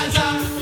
Malaza.